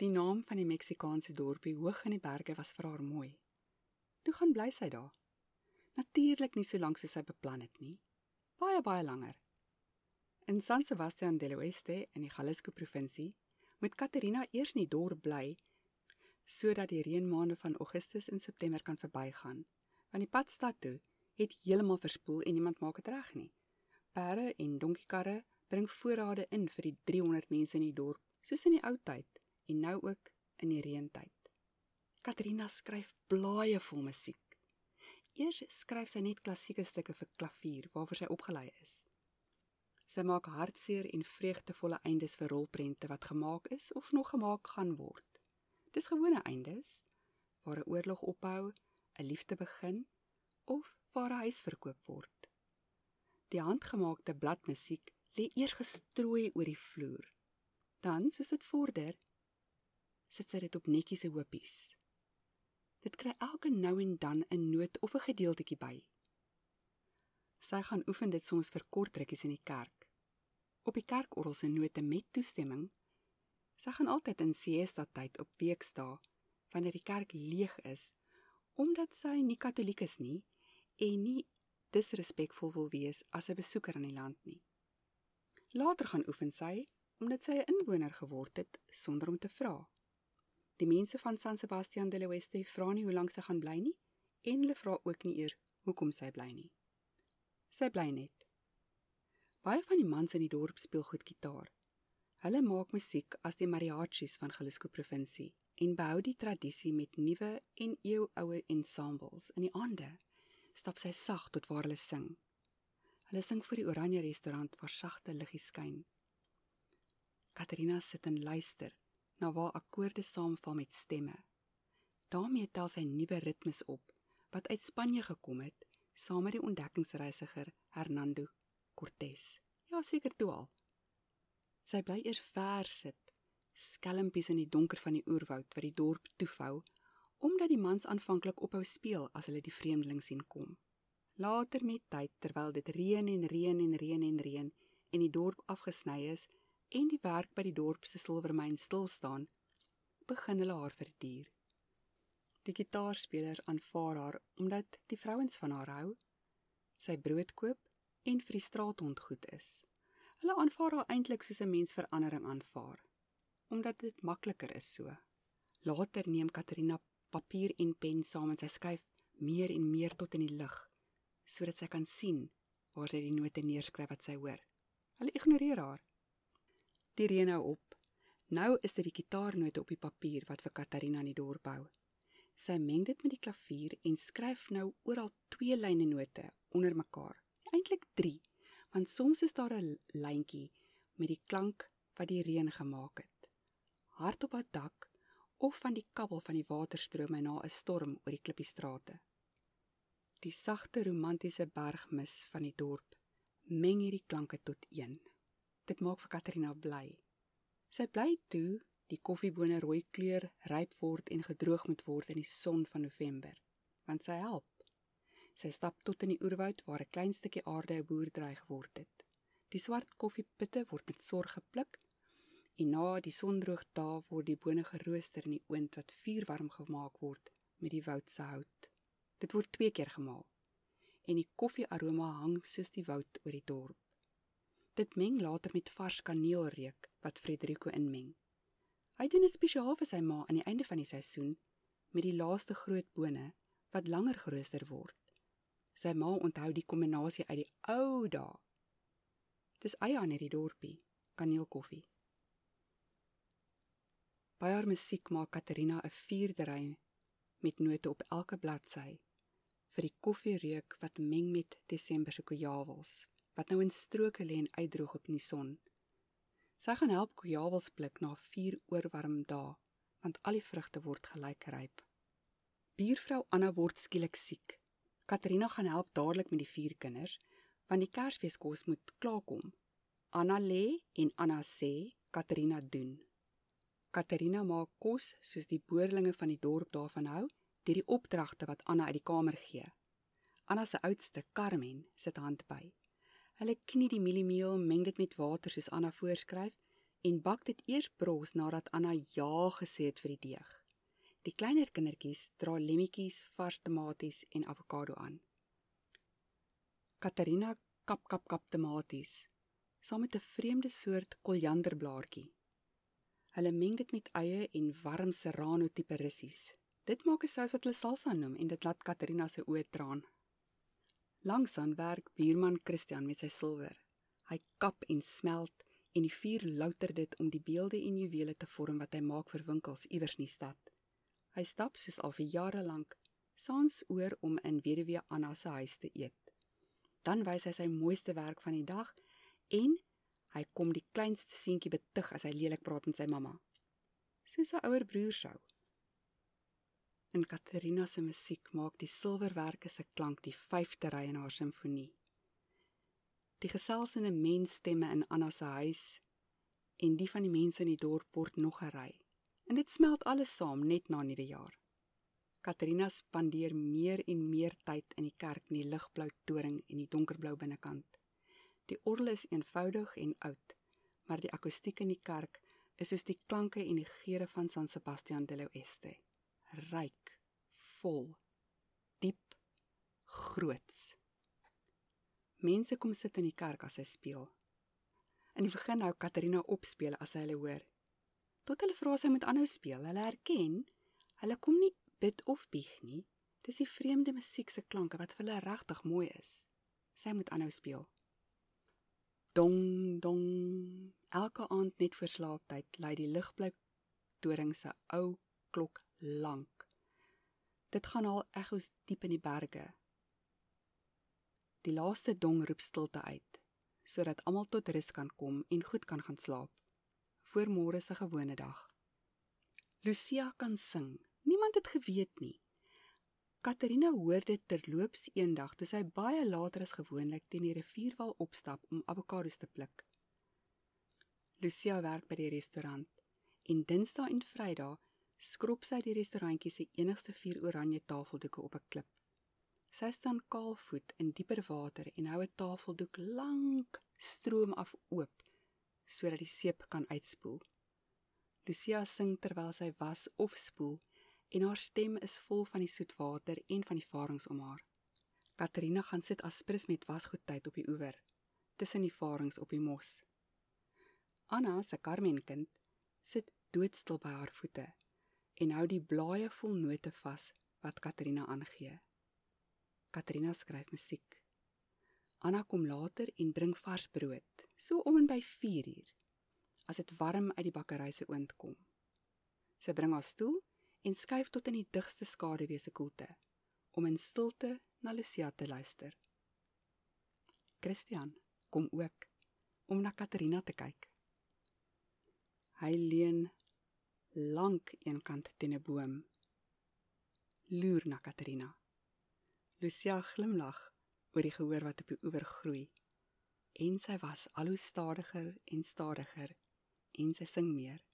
Die naam van die Meksikaanse dorpie hoog in die berge was vir haar mooi. Toe gaan bly sy daar. Natuurlik nie so lank soos sy beplan het nie. Baie baie langer. In San Sebastian del Oeste in die Jalisco provinsie moet Katerina eers in die dorp bly sodat die reënmaande van Augustus en September kan verbygaan. Want die pad stad toe het heeltemal verspoel en niemand maak dit reg nie. Perde en donkiekarre bring voorrade in vir die 300 mense in die dorp, soos in die ou tyd en nou ook in die reëntyd. Katrina skryf blaaie vol musiek. Eers skryf sy net klassieke stukke vir klavier waarvoor sy opgelei is. Sy maak hartseer en vreugdevolle eindes vir rolprente wat gemaak is of nog gemaak gaan word. Dis gewone eindes waar 'n oorlog ophou, 'n liefde begin of waar 'n huis verkoop word. Die handgemaakte bladmusiek lê eers gestrooi oor die vloer. Dan, soos dit vorder, sit sy dit op netjiese hoopies. Dit kry elke nou en dan 'n noot of 'n gedeeltjie by. Sy gaan oefen dit soms vir kort rukkies in die kerk. Op die kerkorgel se note met toestemming. Sy gaan altyd in siesta tyd op weekdae wanneer die kerk leeg is, omdat sy nie katoliek is nie en nie disrespekvol wil wees as 'n besoeker aan die land nie. Later gaan oefen sy omdat sy 'n inwoner geword het sonder om te vra. Die mense van San Sebastian de l'Oeste vra nie hoe lank sy gaan bly nie en hulle vra ook nie eers hoekom sy bly nie. Sy bly net. Baie van die mans in die dorp speel goed gitaar. Hulle maak musiek as die mariachis van Jalisco provinsie en behou die tradisie met nuwe en eeuoue ensembles in die aande stap sy sag tot waar hulle sing. Hulle sing vir die Oranje restaurant waar sagte liggies skyn. Katerina sit en luister na waar akkoorde saamval met stemme. daarmee tel sy nuwe ritmes op wat uit Spanje gekom het saam met die ontdekkingsreisiger Hernando Cortés. Ja, seker toe al. Sy bly eers ver sit, skelmpies in die donker van die oerwoud wat die dorp toefou omdat die mans aanvanklik ophou speel as hulle die vreemdeling sien kom. Later met tyd terwyl dit reën en reën en reën en reën en die dorp afgesny is en die werk by die dorp se silwermyn stil staan, begin hulle haar verduur. Die gitaarspeler aanvaar haar omdat die vrouens van haar hou, sy brood koop en vir die straathond goed is. Hulle aanvaar haar eintlik soos 'n mens verandering aanvaar, omdat dit makliker is so. Later neem Katrina papier en pen saam en sy skuif meer en meer tot in die lig sodat sy kan sien waar sy die note neerskryf wat sy hoor. Hulle ignoreer haar. Die reën hou op. Nou is dit die gitaarnote op die papier wat vir Katarina in die dorp hou. Sy meng dit met die klavier en skryf nou oral twee lyne note onder mekaar. Eintlik 3, want soms is daar 'n lyntjie met die klank wat die reën gemaak het. Hard op haar dak of van die kabbel van die waterstrome na 'n storm oor die klippiestrate. Die sagte romantiese bergmis van die dorp meng hierdie klanke tot een. Dit maak vir Katrina bly. Sy bly toe die koffiebone rooi kleur ryp word en gedroog moet word in die son van November, want sy help. Sy stap tot in die oerwoud waar 'n klein stukkie aarde 'n boerdery geword het. Die swart koffiepitte word met sorg gepluk En na die sondroog dae word die bone gerooster in die oond wat vuurwarm gemaak word met die woud se hout. Dit word twee keer gemaal. En die koffiearoma hang soos die woud oor die dorp. Dit meng later met vars kaneelreuk wat Frederico inmeng. Hy doen dit spesiaal vir sy ma aan die einde van die seisoen met die laaste groot bone wat langer gerooster word. Sy ma onthou die kombinasie uit die ou dae. Dis eie aan hierdie dorpie, kaneelkoffie. By haar musiek maak Katerina 'n vierdery met note op elke bladsy vir die koffiereuk wat meng met Desember se kojawels wat nou in stroke lê en uitdroog op die son. Sy gaan help kojawels blik na vier oorwarm dae want al die vrugte word gelyk ryp. Buurvrou Anna word skielik siek. Katerina gaan help dadelik met die vier kinders want die Kersfeeskos moet klaarkom. Anna lê en Anna sê Katerina doen. Katerina maak kos soos die boerlinge van die dorp daarvan hou, deur die opdragte wat Anna uit die kamer gee. Anna se oudste, Carmen, sit hand by. Hulle knie die mieliemeel, meng dit met water soos Anna voorskryf en bak dit eers bros nadat Anna ja gesê het vir die deeg. Die kleiner kindertjies dra lemmetjies, vars tomaties en avokado aan. Katarina kap kap kap tomaties saam met 'n vreemde soort koljanderblaartjie. Hulle meng dit met eie en warm serrano tipe russies. Dit maak 'n sous wat hulle salsa noem en dit laat Katarina se oë traan. Langsaan werk buurman Christian met sy silwer. Hy kap en smelt en die vuur louter dit om die beelde en juwele te vorm wat hy maak vir winkels iewers in die stad. Hy stap soos al vir jare lank saans oor om in weduwee Anna se huis te eet. Dan wys hy sy mooiste werk van die dag en hy kom die kleinste seentjie betug as hy lelik praat met sy mamma. Soos 'n ouer broer sou. In Katerina se musiek maak die silwerwerke se klank die vyfde ry in haar simfonie. Die geselsende mensstemme in Anna se huis en die van die mense in die dorp word nog gery. En dit smelt alles saam net na nuwe jaar. Katerina spandeer meer en meer tyd in die kerk in die ligblou toring en die donkerblou binnekant. Die orgel is eenvoudig en oud, maar die akoestiek in die kerk is soos die klanke en die geure van San Sebastian de l'Oeste. Ryk, vol, diep, groots. Mense kom sit in die kerk as hy speel. In die begin hou Katerina opspeel as hy hulle hoor. Tot hulle vra sy moet aanhou speel. Hulle erken, hulle kom nie bid of bieg nie. Dis die vreemde musiek se klanke wat vir hulle regtig mooi is. Sy moet aanhou speel. Dong dong. Elke aand net voor slaaptyd lei die ligblik toring se ou klok lank. Dit gaan al ekos diep in die berge. Die laaste dong roep stilte uit sodat almal tot rus kan kom en goed kan gaan slaap voor môre se gewone dag. Lucia kan sing. Niemand het geweet nie. Katerina hoor dit terloops eendag toe sy baie later as gewoonlik teen die rivierwal opstap om avokados te pluk. Lucia werk by die restaurant en Dinsdae en Vrydae skrob sy die restaurantjie se enigste vier oranje tafeldoeke op 'n klip. Sy staan kaalvoet in dieper water en hou 'n tafeldoek lank stroom af oop sodat die seep kan uitspoel. Lucia sing terwyl sy was of spoel en haar stem is vol van die soet water en van die varings om haar. Katrina gaan sit aspres met wasgoedtyd op die oewer, tussen die varings op die mos. Anna, se Carmenkind, sit doodstil by haar voete en hou die blaaie vol note vas wat Katrina aangee. Katrina skryf musiek. Anna kom later en bring vars brood, so om en by 4 uur, as dit warm uit die bakkery se oond kom. Sy bring haar stoel en skuif tot in die digste skaduwee se koelte om in stilte na Lucia te luister. Christian kom ook om na Katerina te kyk. Hy leun lank eenkant teen 'n boom. Loer na Katerina. Lucia glimlag oor die gehoor wat op die oewer groei. En sy was al hoe stadiger en stadiger en sy sing meer.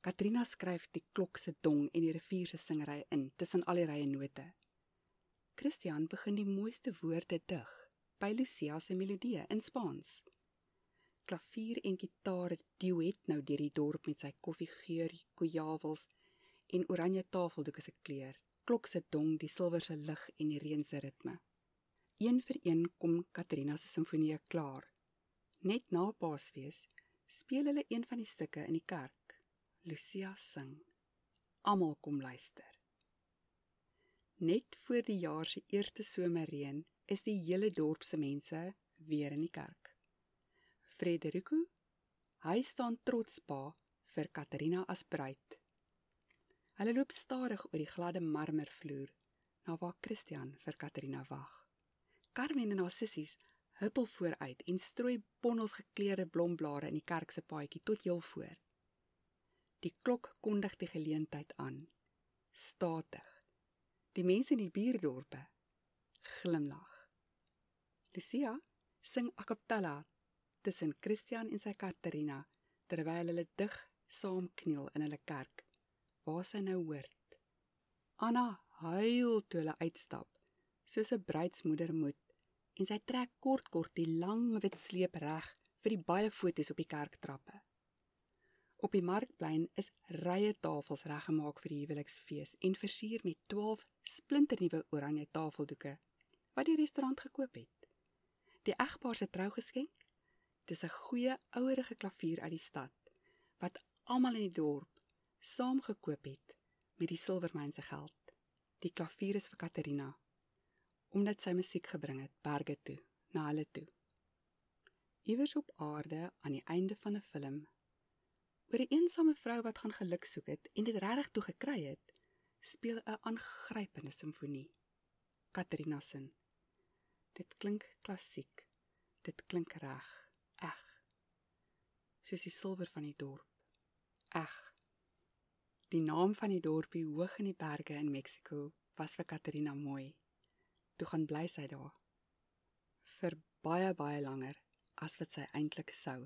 Katrina skryf die klok se dong en die rivier se singery in tussen al die rye note. Christian begin die mooiste woorde dig by Lucia se melodie in Spaans. Klavier en gitaar duet nou deur die dorp met sy koffiegeur, kojawels en oranje tafeldoeke se kleur. Klok se dong, die silwer se lig en die reën se ritme. Een vir een kom Katrina se simfonie klaar. Net na Paasfees speel hulle een van die stukke in die kerk. Lucia sing. Almal kom luister. Net voor die jaar se eerste somerreën is die hele dorp se mense weer in die kerk. Frederico, hy staan trots pa vir Katarina as bruid. Hulle loop stadig oor die gladde marmervloer na waar Christian vir Katarina wag. Carmen en haar sissies huppel vooruit en strooi bondels gekleurde blomblare in die kerk se paadjie tot heel voor. Die klok kondig die geleentheid aan. Statig. Die mense in die buurdorpe glimlag. Lucia sing a cappella tussen Christian en sy Katerina terwyl hulle dig saam kniel in hulle kerk waar sy nou hoor. Anna huil toe hulle uitstap soos 'n bruidsmoeder moet en sy trek kort kort die lang wit sleep reg vir die baie fotos op die kerktrappe. Op die markplein is rye tafels reggemaak vir die huweliksfees en versier met 12 splinternuwe oranje tafeldoeke wat die restaurant gekoop het. Die egpaar se trougeskenk, dis 'n goeie ouerige klavier uit die stad wat almal in die dorp saam gekoop het met die silwermyn se geld. Die klavier is vir Katerina omdat sy musiek gebring het berge toe, na hulle toe. Iewers op aarde aan die einde van 'n film oor 'n eensame vrou wat gaan geluk soek het en dit regtig toe gekry het, speel 'n aangrypende simfonie. Katerina se. Dit klink klassiek. Dit klink reg, eg. Soos die silwer van die dorp. Eg. Die naam van die dorpie hoog in die berge in Mexiko was vir Katerina mooi. Toe gaan bly sy daar vir baie baie langer as wat sy eintlik sou.